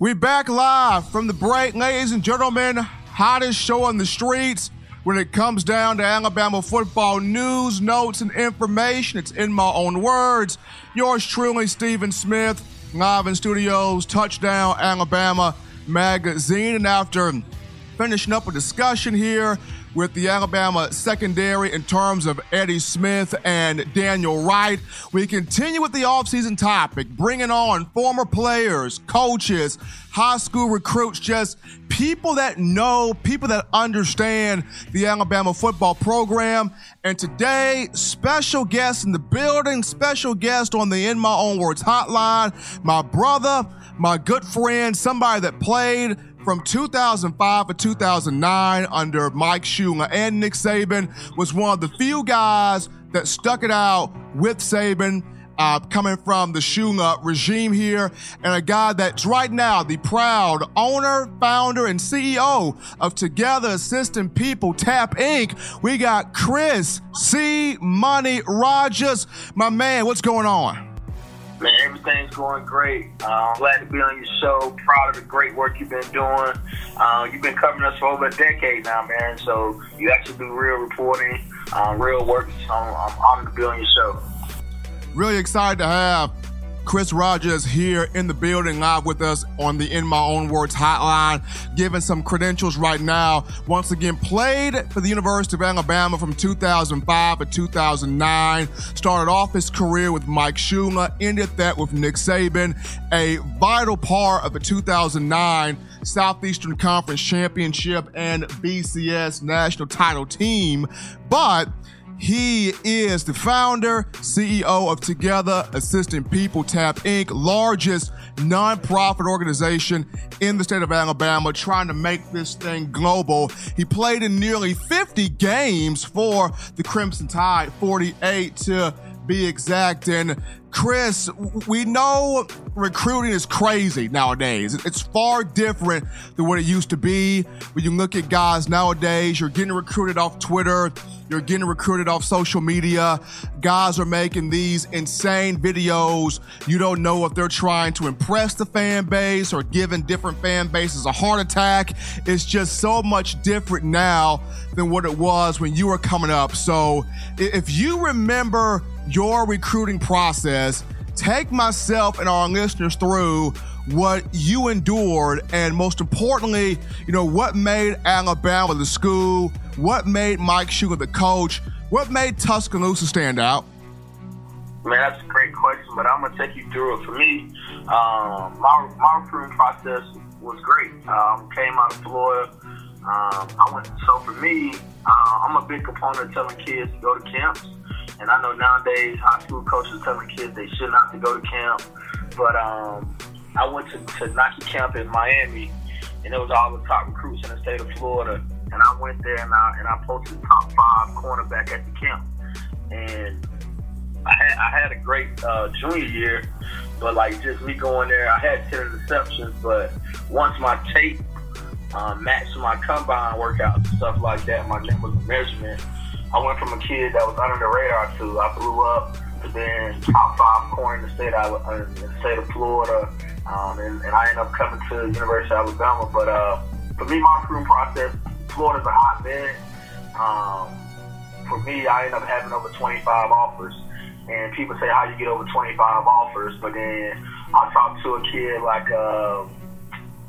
We back live from the break, ladies and gentlemen. Hottest show on the streets when it comes down to Alabama football news, notes, and information. It's in my own words. Yours truly, Stephen Smith, live in studios, Touchdown Alabama magazine. And after finishing up a discussion here with the Alabama secondary in terms of Eddie Smith and Daniel Wright. We continue with the offseason topic, bringing on former players, coaches, high school recruits, just people that know, people that understand the Alabama football program. And today, special guest in the building, special guest on the In My Own Words hotline, my brother, my good friend, somebody that played from 2005 to 2009 under Mike Shula and Nick Saban was one of the few guys that stuck it out with Saban. Uh, coming from the Shula regime here, and a guy that's right now the proud owner, founder, and CEO of Together Assisting People Tap Inc. We got Chris C. Money Rogers. My man, what's going on? Man, everything's going great. Uh, I'm glad to be on your show. Proud of the great work you've been doing. Uh, you've been covering us for over a decade now, man. So you actually do real reporting, uh, real work. So I'm honored to be on your show. Really excited to have Chris Rogers here in the building live with us on the In My Own Words hotline, giving some credentials right now. Once again, played for the University of Alabama from 2005 to 2009. Started off his career with Mike Shula, ended that with Nick Saban, a vital part of the 2009 Southeastern Conference Championship and BCS national title team. But he is the founder, CEO of Together Assistant People Tap Inc., largest nonprofit organization in the state of Alabama, trying to make this thing global. He played in nearly 50 games for the Crimson Tide, 48 to be exact. And Chris, we know recruiting is crazy nowadays. It's far different than what it used to be. When you look at guys nowadays, you're getting recruited off Twitter, you're getting recruited off social media. Guys are making these insane videos. You don't know if they're trying to impress the fan base or giving different fan bases a heart attack. It's just so much different now than what it was when you were coming up. So if you remember your recruiting process, take myself and our listeners through what you endured and most importantly, you know, what made Alabama the school, what made Mike Shula the coach, what made Tuscaloosa stand out? Man, that's a great question, but I'm gonna take you through it. For me, um, my my recruiting process was great. Um, came out of Florida. Um, I went. So for me, uh, I'm a big component of telling kids to go to camps. And I know nowadays high school coaches telling kids they should not have to go to camp. But um, I went to, to Nike camp in Miami, and it was all the top recruits in the state of Florida. And I went there and I, and I posted the top five cornerback at the camp. And I had I had a great uh, junior year, but like just me going there, I had ten interceptions. But once my tape um, matched my combine workouts and stuff like that, my name was measurement I went from a kid that was under the radar to I blew up to being top five corner in the state of uh, in the state of Florida, um, and, and, I ended up coming to University of Alabama. But uh, for me, my recruiting process, Florida's a hotbed. Um, for me, I ended up having over 25 offers. And people say, how you get over 25 offers? But then I talked to a kid like uh,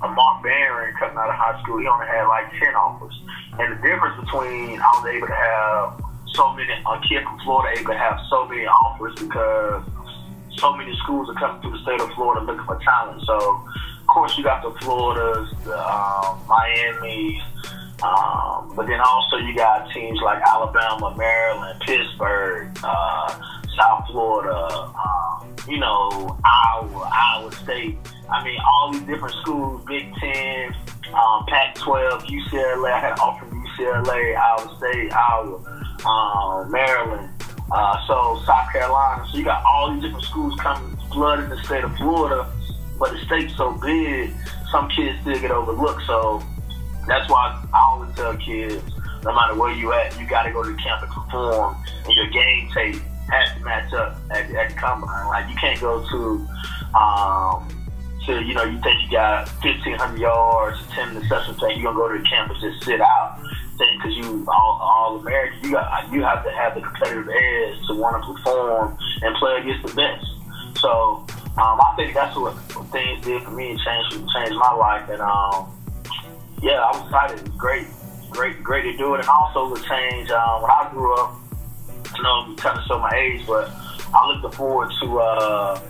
a Mark Barron coming out of high school. He only had like 10 offers. And the difference between I was able to have so many, a kid from Florida able to have so many offers because so many schools are coming through the state of Florida looking for talent. So, of course, you got the Floridas, the um, Miami's, um, but then also you got teams like Alabama, Maryland, Pittsburgh, uh, South Florida, um, you know, Iowa, Iowa State. I mean, all these different schools, Big Ten, um, Pac-12, UCLA. I had an from UCLA, Iowa State, Iowa, um, Maryland. Uh, so South Carolina. So you got all these different schools coming flooding the state of Florida, but the state's so big, some kids still get overlooked. So that's why I always tell kids, no matter where you at, you got to go to the camp and perform, and your game tape has to match up at, at the combine. Like you can't go to um, to you know, you think you got 1,500 yards, 10 interceptions, saying you're to go to the campus just sit out, because you all, all American, you got you have to have the competitive edge to want to perform and play against the best. So um, I think that's what, things did for me and changed changed my life. And um, yeah, I was excited. It was great, great, great to do it. And also to change um, when I grew up. You know, I'm kind of show my age, but I looked forward to. Uh,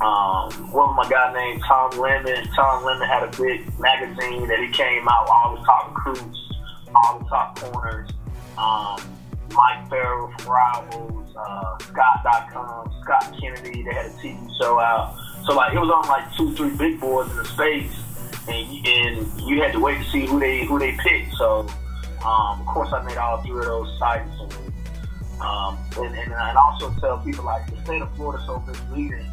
um, one of my guy named Tom Lemming. Tom Lemming had a big magazine that he came out all the top recruits, all the top corners. Um, Mike Farrell from Rivals, uh, Scout.com, Scott Kennedy. They had a TV show out. So like it was on like two, three big boards in the space, and and you had to wait to see who they who they picked. So um, of course I made all three of those sites, and um, and, and, and also tell people like the state of Florida so misleading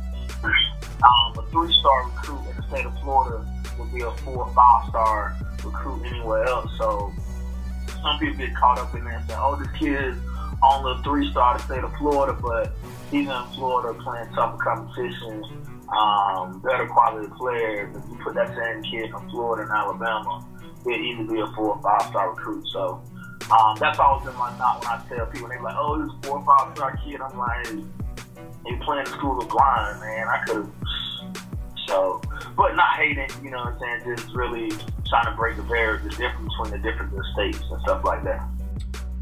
um, a three-star recruit in the state of Florida would be a four or five-star recruit anywhere else. So some people get caught up in there and say, "Oh, this kid only a three-star in the state of Florida," but he's in Florida playing tougher competition, um, better quality players. If you put that same kid in Florida and Alabama, he'd either be a four or five-star recruit. So. Um, that's always been my knock when I tell people, they're like, oh, this four or five star kid. I'm like, hey, and playing the school of blind, man. I could have. So, but not hating, you know what I'm saying? Just really trying to break the barrier, the difference between the different states and stuff like that.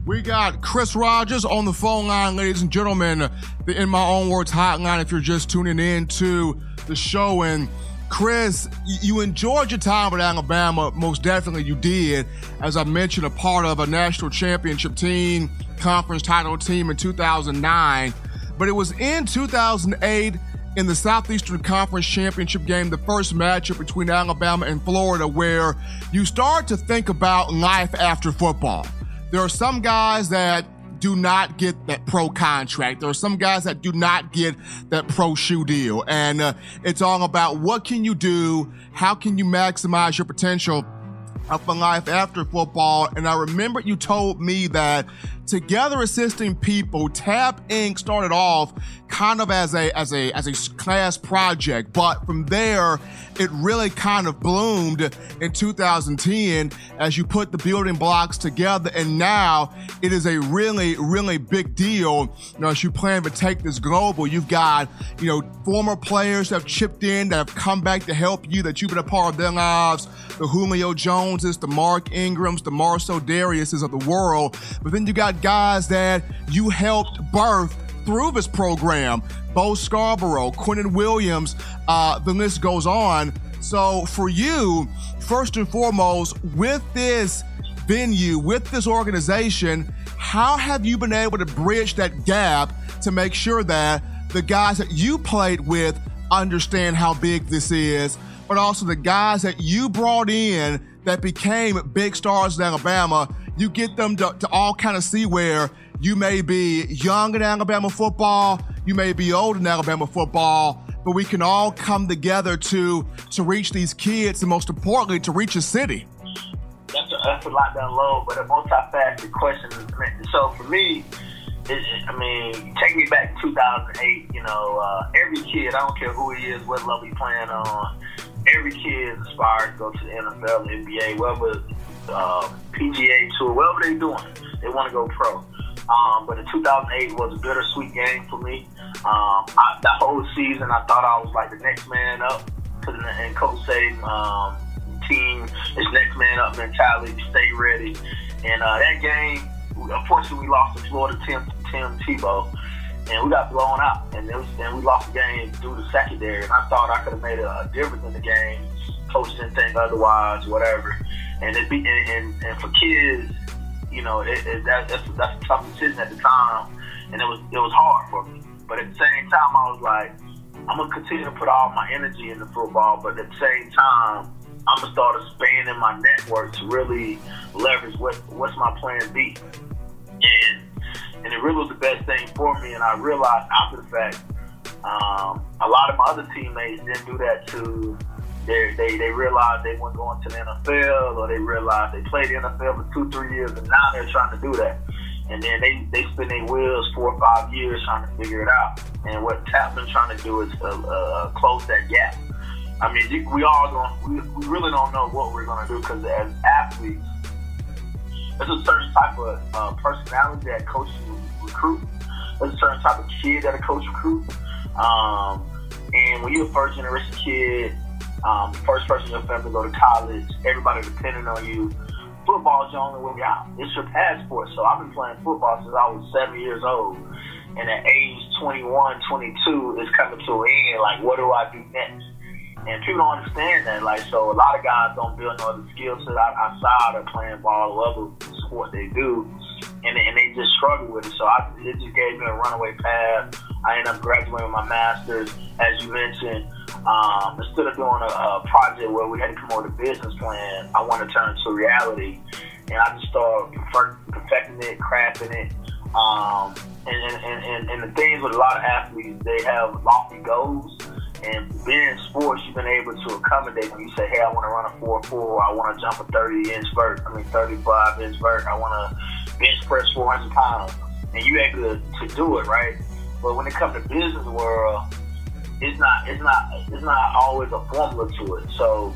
We got Chris Rogers on the phone line, ladies and gentlemen. The In My Own Words hotline, if you're just tuning in to the show. And Chris, you enjoyed your time with Alabama. Most definitely you did. As I mentioned, a part of a national championship team, conference title team in 2009. But it was in 2008 in the Southeastern Conference Championship game, the first matchup between Alabama and Florida, where you start to think about life after football. There are some guys that do not get that pro contract. There are some guys that do not get that pro shoe deal. And uh, it's all about what can you do? How can you maximize your potential? for life after football. And I remember you told me that Together Assisting People, tap Inc. started off kind of as a as a as a class project, but from there it really kind of bloomed in 2010 as you put the building blocks together, and now it is a really really big deal. You know, as you plan to take this global, you've got you know former players that have chipped in that have come back to help you, that you've been a part of their lives. The Julio Joneses, the Mark Ingrams, the Marcell Dareus's of the world, but then you got guys that you helped birth through this program. Bo Scarborough, Quinnen Williams, uh, the list goes on. So for you, first and foremost, with this venue, with this organization, how have you been able to bridge that gap to make sure that the guys that you played with understand how big this is, but also the guys that you brought in that became big stars in Alabama you get them to, to all kind of see where you may be young in Alabama football, you may be old in Alabama football, but we can all come together to to reach these kids, and most importantly, to reach a city. That's a, that's a lot down low, but a multifaceted question. So for me, I mean, take me back to 2008. You know, uh, every kid, I don't care who he is, what level he's playing on, every kid aspires to go to the NFL, NBA, whether uh, PGA Tour, whatever they're doing, they want to go pro. Um, but in 2008 was a bittersweet game for me. Um, I, that whole season, I thought I was like the next man up. Cause and Coach say, um, team is next man up mentality, stay ready. And uh, that game, unfortunately, we lost to Florida Tim Tim Tebow, and we got blown out. And and we lost the game due to secondary. And I thought I could have made a, a difference in the game. Coach didn't think otherwise, whatever and it be and, and, and for kids, you know, it, it, that, that's that's a tough decision at the time, and it was it was hard for me. But at the same time, I was like, I'm gonna continue to put all my energy into football, but at the same time, I'm gonna start expanding my network to really leverage what what's my plan B, and and it really was the best thing for me. And I realized after the fact, um, a lot of my other teammates didn't do that to they, they they realized they weren't going to the NFL, or they realized they played the NFL for two, three years, and now they're trying to do that. And then they, they spin their wheels four or five years trying to figure it out. And what been trying to do is uh, uh, close that gap. I mean, we all don't, we, we really don't know what we're going to do because as athletes, there's a certain type of uh, personality that coaches recruit. There's a certain type of kid that a coach recruit. Um, and when you're a first generation kid, um, first person in your family to go to college, everybody depending on you, football is your only way out. It's your passport. So I've been playing football since I was seven years old. And at age 21, 22, it's coming to an end. Like, what do I do next? And people don't understand that. Like, so a lot of guys don't build no other skill set outside of playing ball or other sport they do. And, and they just struggle with it. So I, it just gave me a runaway path. I ended up graduating with my master's, as you mentioned. Um, instead of doing a, a, project where we had to come up with a business plan, I wanted to turn it to reality. And I just started perfecting it, crafting it. Um, and, and, and, and the things with a lot of athletes, they have lofty goals and being in sports, you've been able to accommodate when you say, hey, I want to run a 4 4, I want to jump a 30 inch vert, I mean, 35 inch vert, I want to bench press 400 pounds. And you're able to, to do it, right? But when it comes to business world, it's not, it's not, it's not always a formula to it. So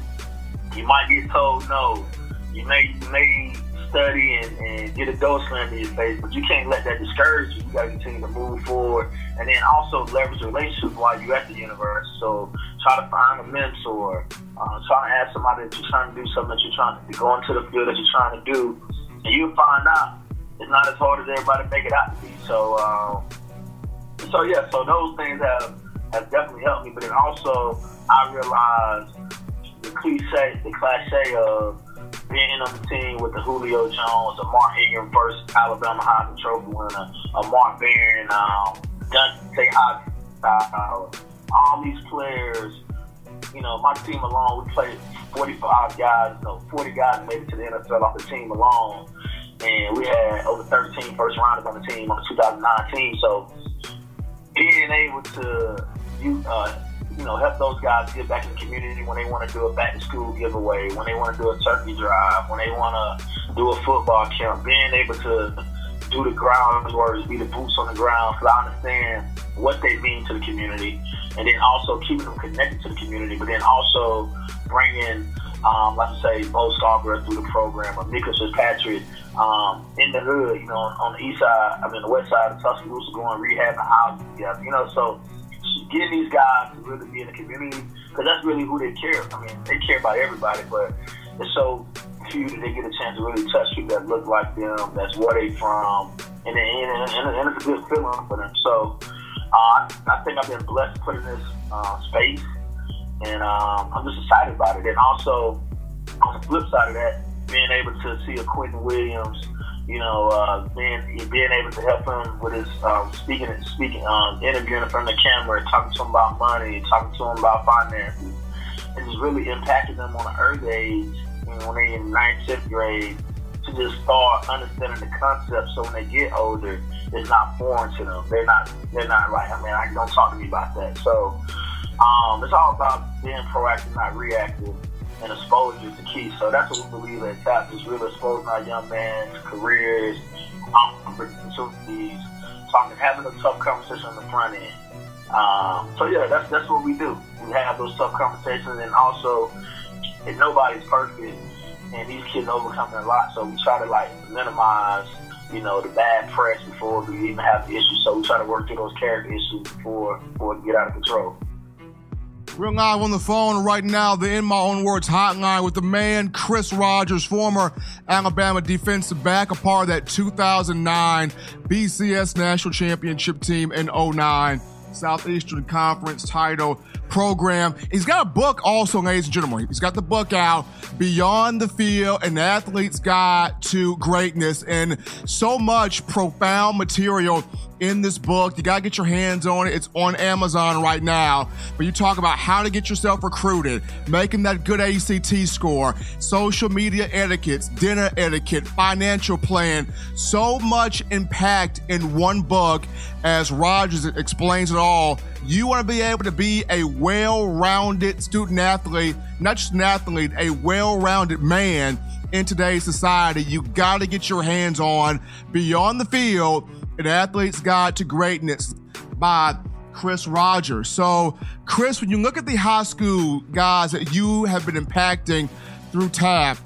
you might get told no. You may, you may study and, and get a dose slammed in your face, but you can't let that discourage you. You got to continue to move forward, and then also leverage relationships while you're at the university. So try to find a mentor. Uh, try to ask somebody that you're trying to do something that you're trying to go into the field that you're trying to do, and you'll find out it's not as hard as everybody make it out to be. So, um, so yeah, so those things have have definitely helped me. But then also, I realized the cliche, the cliche of being on the team with the Julio Jones, a Mark Ingram first Alabama Heisman Trophy winner, a Mark Barron, um, Dante Hopkins, all these players. You know, my team alone, we played 45 guys, no, 40 guys made it to the NFL off the team alone. And we had over 13 first rounders on the team on the 2019. So being able to you, uh, you know, help those guys get back in the community when they want to do a back to school giveaway, when they want to do a turkey drive, when they want to do a football camp, being able to do the ground groundwork, be the boots on the ground, because I understand what they mean to the community, and then also keeping them connected to the community, but then also bringing, um, like I say, Bo Scarborough through the program, or Minkah Fitzpatrick um, in the hood, you know, on, on the east side, I mean, the west side of Tuscaloosa, going rehab housing together, you know, so getting these guys to really be in the community because that's really who they care. I mean, they care about everybody, but it's so few that they get a chance to really touch people that look like them, that's where they from, and and, and, and it's a good feeling for them. So uh, I think I've been blessed put in this uh, space, and um, I'm just excited about it. And also on the flip side of that, being able to see a Quinnen Williams you know, uh, being being able to help him with his um, speaking speaking um, interviewing in front of the camera, talking to him about money, talking to him about finances, and just really impacting them on an early age, you know, when they're in ninth, tenth grade, to just start understanding the concept. So when they get older, it's not foreign to them. They're not they're not like, I mean, I don't talk to me about that. So um, it's all about being proactive, not reactive and exposure is the key. So that's what we believe at TAP is really exposing our young men's careers, opportunities, talking, having a tough conversation on the front end. Um, so yeah, that's that's what we do. We have those tough conversations, and also, and nobody's perfect, and these kids overcoming a lot. So we try to like minimize, you know, the bad press before we even have the issues. So we try to work through those character issues before before we get out of control. We're live on the phone right now, the In My Own Words hotline with the man, Chris Rogers, former Alabama defensive back, a part of that 2009 BCS National Championship team in 09. Southeastern Conference title program. He's got a book also, ladies and gentlemen. He's got the book out, Beyond the Field, an athlete's guide to greatness, and so much profound material in this book. You got to get your hands on it. It's on Amazon right now. But you talk about how to get yourself recruited, making that good ACT score, social media etiquettes, dinner etiquette, financial plan. So much impact in one book as Rogers explains it all. You want to be able to be a well rounded student athlete, not just an athlete, a well rounded man in today's society. You got to get your hands on Beyond the Field an Athlete's Guide to Greatness by Chris Rogers. So, Chris, when you look at the high school guys that you have been impacting through TAP,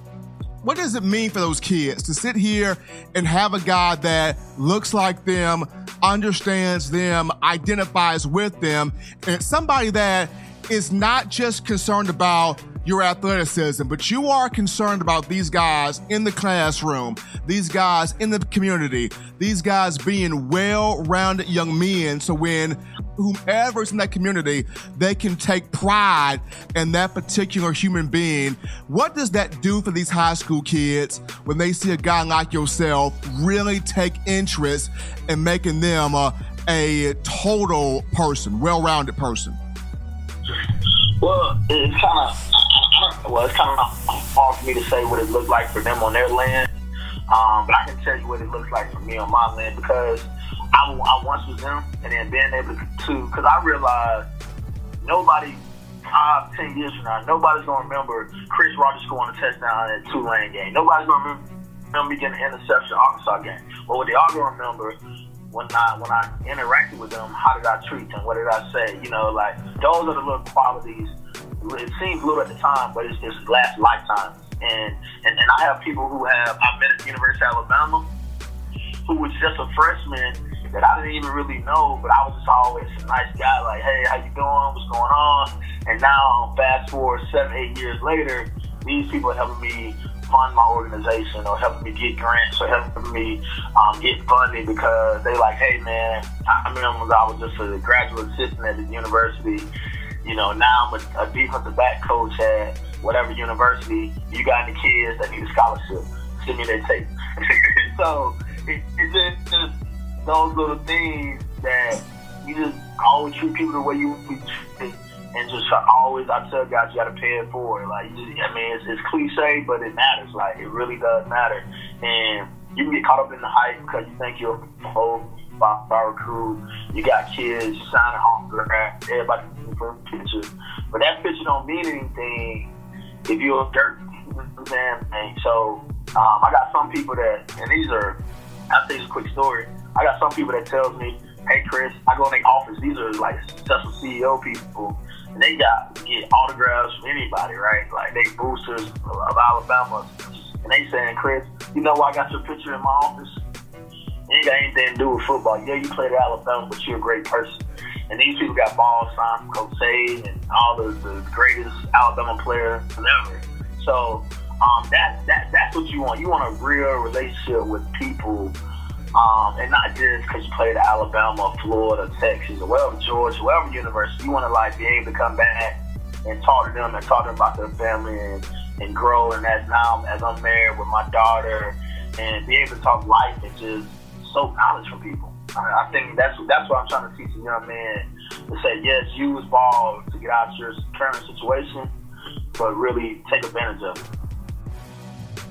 what does it mean for those kids to sit here and have a guy that looks like them, understands them, identifies with them, and somebody that is not just concerned about your athleticism, but you are concerned about these guys in the classroom, these guys in the community, these guys being well rounded young men. So when whomever's in that community, they can take pride in that particular human being. What does that do for these high school kids when they see a guy like yourself really take interest in making them a, a total person, well rounded person? Well, it's kind of well, it's kind of hard for me to say what it looked like for them on their land. Um, but I can tell you what it looks like for me on my land because I, I once was them, and then being able to, because I realized nobody five, ten years from now, nobody's gonna remember Chris Rogers scoring a touchdown in a Tulane game. Nobody's gonna remember, me getting an interception Arkansas game. But what they all gonna remember when I when I interacted with them, how did I treat them? What did I say? You know, like those are the little qualities it seems little at the time, but it's, it's last lifetimes. And, and and I have people who have I met at the University of Alabama who was just a freshman that I didn't even really know, but I was just always a nice guy, like, hey, how you doing? What's going on? And now, fast forward seven, eight years later, these people are helping me fund my organization or helping me get grants or helping me um, get funding because they like, hey man, I remember I was just a graduate assistant at the university you know, now I'm a, a defensive back coach at whatever university. You got any kids that need a scholarship? Send me their tape. so it, it's just, just those little things that you just always treat people the way you treat and just always I tell guys you gotta pay it forward. Like just, I mean it's, it's cliche but it matters. Like it really does matter. And you can get caught up in the hype because you think you're a whole by recruit. You got kids signing autographs. Everybody for a picture, but that picture don't mean anything if you're a dirt. You know what I'm saying? So um, I got some people that, and these are, I'll tell you a quick story. I got some people that tells me, "Hey Chris, I go in their office. These are like successful CEO people, and they got get autographs from anybody, right? Like they boosters of Alabama, and they saying, Chris, you know why I got your picture in my office? It ain't got anything to do with football. Yeah, you played at Alabama, but you're a great person. And these people got balls signed from Coach Sage and all the, the greatest Alabama players ever. So um, that that that's what you want. You want a real relationship with people, um, and not just because you played at Alabama, Florida, Texas, or wherever, Georgia, wherever university. You want to like be able to come back and talk to them and talk to them about their family and, and grow. And as now as I'm married with my daughter, and be able to talk life and just soak knowledge from people. I, think that's that's what I'm trying to teach a young man to say yes, use ball to get out of your current situation, but really take advantage of it.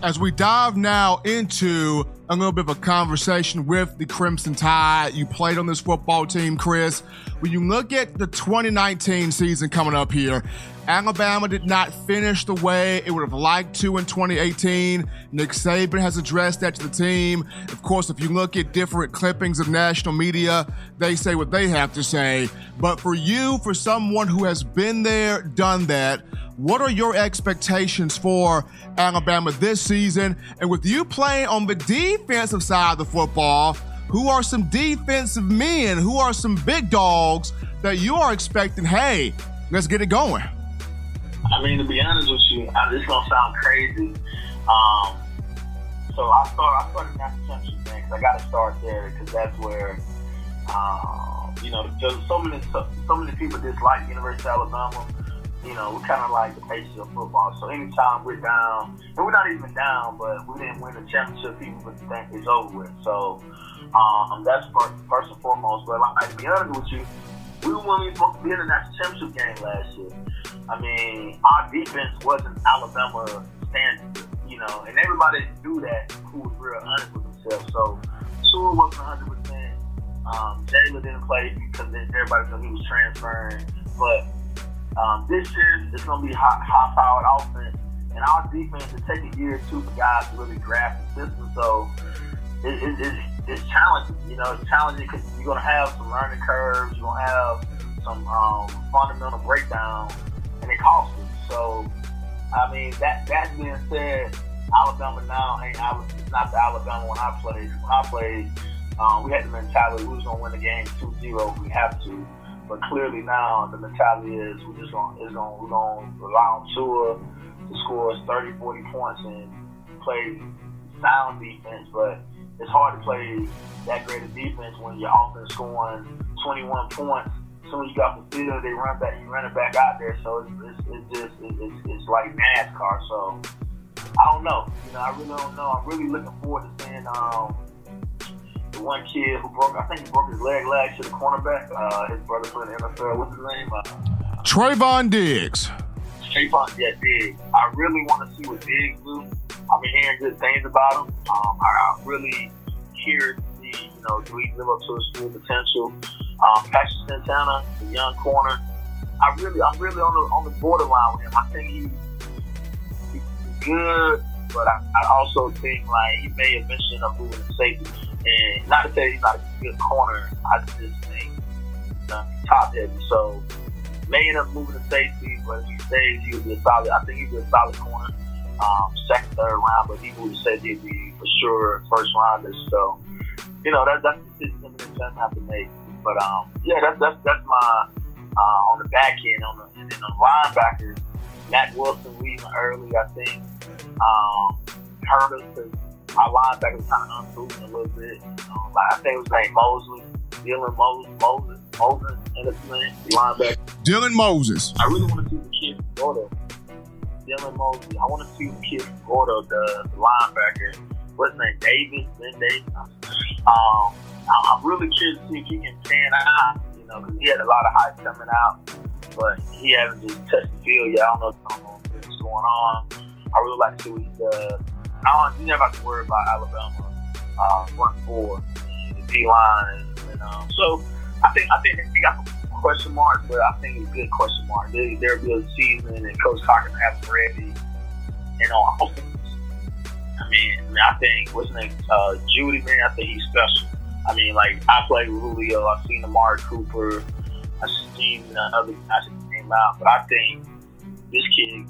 As we dive now into a little bit of a conversation with the Crimson Tide. You played on this football team, Chris. When you look at the 2019 season coming up here, Alabama did not finish the way it would have liked to in 2018. Nick Saban has addressed that to the team. Of course, if you look at different clippings of national media, they say what they have to say. But for you, for someone who has been there, done that, what are your expectations for Alabama this season? And with you playing on the defensive side of the football, who are some defensive men, who are some big dogs that you are expecting, hey, let's get it going? I mean, to be honest with you, I, this gonna sound crazy. Um, so I start. I started thing because I got to start there because that's where, um, you know, there's so many so, so many people dislike University of Alabama. You know, we're kind of like the faces of football. So anytime we're down, and we're not even down, but we didn't win the championship, people would think it's over with. So um, that's first, first and foremost. But like, to be honest with you, we in the national championship game last year. I mean, our defense wasn't Alabama standard, you know, and everybody knew that who was real honest with themselves. So Sewell wasn't 100. percent um, Jalen didn't play because everybody thought he was transferring. But um, this year it's going to be high, high powered offense, and our defense is taking a year or two for guys to really grasp the system. So it, it, it, it's challenging. You know, it's challenging because you're gonna have some learning curves. You're gonna have some um, fundamental breakdown, and it costs you. So, I mean, that that being said, Alabama now ain't it's not the Alabama when I played. When I played, um, we had the mentality we was gonna win the game 2-0 if we have to. But clearly now the mentality is we're just gonna is gonna we're gonna rely on Tua to score us 30, 40 points and play sound defense. But it's hard to play that great of defense when your offense scoring 21 points. As soon as you got the field, they run back, you run it back out there. So it's, it's, it's just it's, it's like NASCAR. So I don't know. You know, I really don't know. I'm really looking forward to seeing um, the one kid who broke, I think he broke his leg last year, the cornerback. Uh, his brother played in the NFL. What's his name? Uh, Trevon Diggs. Trevon, yeah, Diggs. I really want to see what Diggs do. I've been hearing good things about him. Um, I, I really curious to you know, do he live up to his full potential? Um, Patrick Surtain, the young corner. I really, I'm really on the on the borderline with him. I think he, he's good, but I, I also think like he may eventually end up moving to safety. And not to say he's not a good corner, I just think uh, top heavy. So may end up moving to safety, but if stays, he'll be a solid. I think he'll be a solid corner. Um, second, third round, but he would say he'd be for sure first rounders. So, you know, that, that's the decision him and Tim have to make. But um, yeah, that's that's that's my uh, on the back end. On the and then on linebackers, Mack Wilson leaving early, I think, um, hurt us because our linebacker was kind of unproven a little bit. Um, like I think it was named Mosley, Dylan Moses, Moses, Moses, and his name, linebacker. Dylan Moses. I really want to see the kid from Gordo. Dylan Mosley. I want to see the kid from Gordo, the, linebacker. What's his name? Davis, Ben Davis. Um, I'm really curious to see if he can pan out. You know, because he had a lot of hype coming out, but he hasn't just touched the field yet. I don't know, I don't know what's going on. I really like to see what he does. I don't, you never have to worry about Alabama uh, front four, the D line, and, and um, so I think I think they got some question marks, but I think it's good question mark. They, they're a good season, and Coach Cochran has ready. And on offense, I mean, I, I think what's his name, uh, Jeudy, man, I think he's special. I mean, like I played with Julio, I've seen Amari Cooper, I've seen uh, other guys that came out, but I think this kid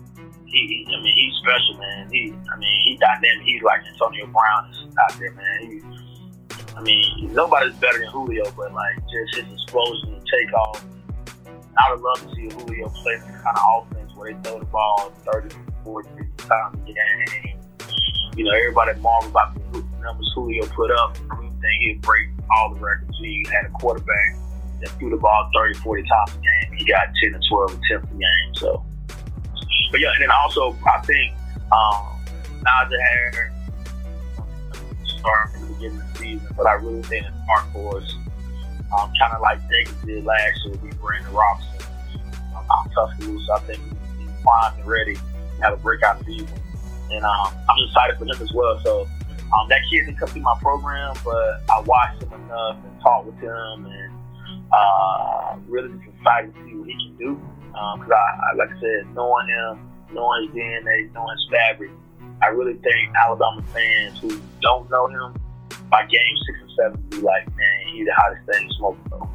he, I mean, he's special, man. He, I mean, he dynamic. He's like Antonio Brown out there, man. He, I mean, nobody's better than Julio, but like just his explosion and takeoff. I would love to see Julio play the kind of offense where they throw the ball 30, 40, 50 times a game. You know, everybody marvels about the numbers Julio put up. I think he'd break all the records. He had a quarterback that threw the ball 30, 40 times a game. He got 10 to 12 attempts a game. So, but yeah, and then also I think um, Najee Harris starting in the beginning of the season, but I really think it's smart for us. Um, kind of like Jacobs did last year with Brandon Robinson. Um, I'm tough. So I think he's fine and ready to have a breakout season. And um, I'm excited for him as well. So um, that kid didn't come through my program, but I watched him enough and talked with him and uh, really just excited to see what he can do. Because um, I, I, like I said, knowing him, knowing his DNA, knowing his fabric, I really think Alabama fans who don't know him by game six and seven be like, man, he's the hottest thing in smoking.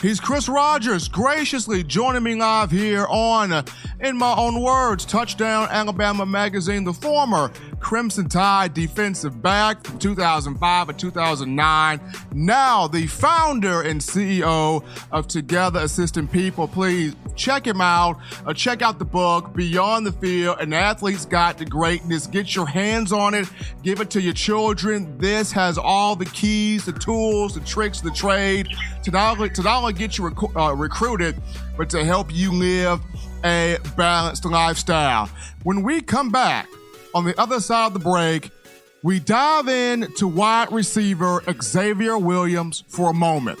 He's Chris Rogers, graciously joining me live here on, in my own words, Touchdown Alabama Magazine, the former Crimson Tide defensive back from 2005 and 2009. Now the founder and CEO of Together Assisting People. Please check him out. Uh, check out the book, Beyond the Field, An Athlete's Guide to Greatness. Get your hands on it. Give it to your children. This has all the keys, the tools, the tricks, the trade to not only, to not only get you uh, recruited, but to help you live a balanced lifestyle. When we come back on the other side of the break, we dive in to wide receiver Xavier Williams for a moment.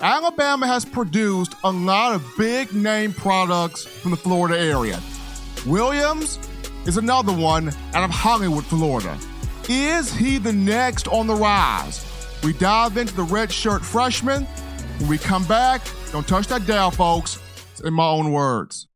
Alabama has produced a lot of big name products from the Florida area. Williams is another one out of Hollywood, Florida. Is he the next on the rise? We dive into the redshirt freshman. When we come back, don't touch that dial, folks. It's in my own words.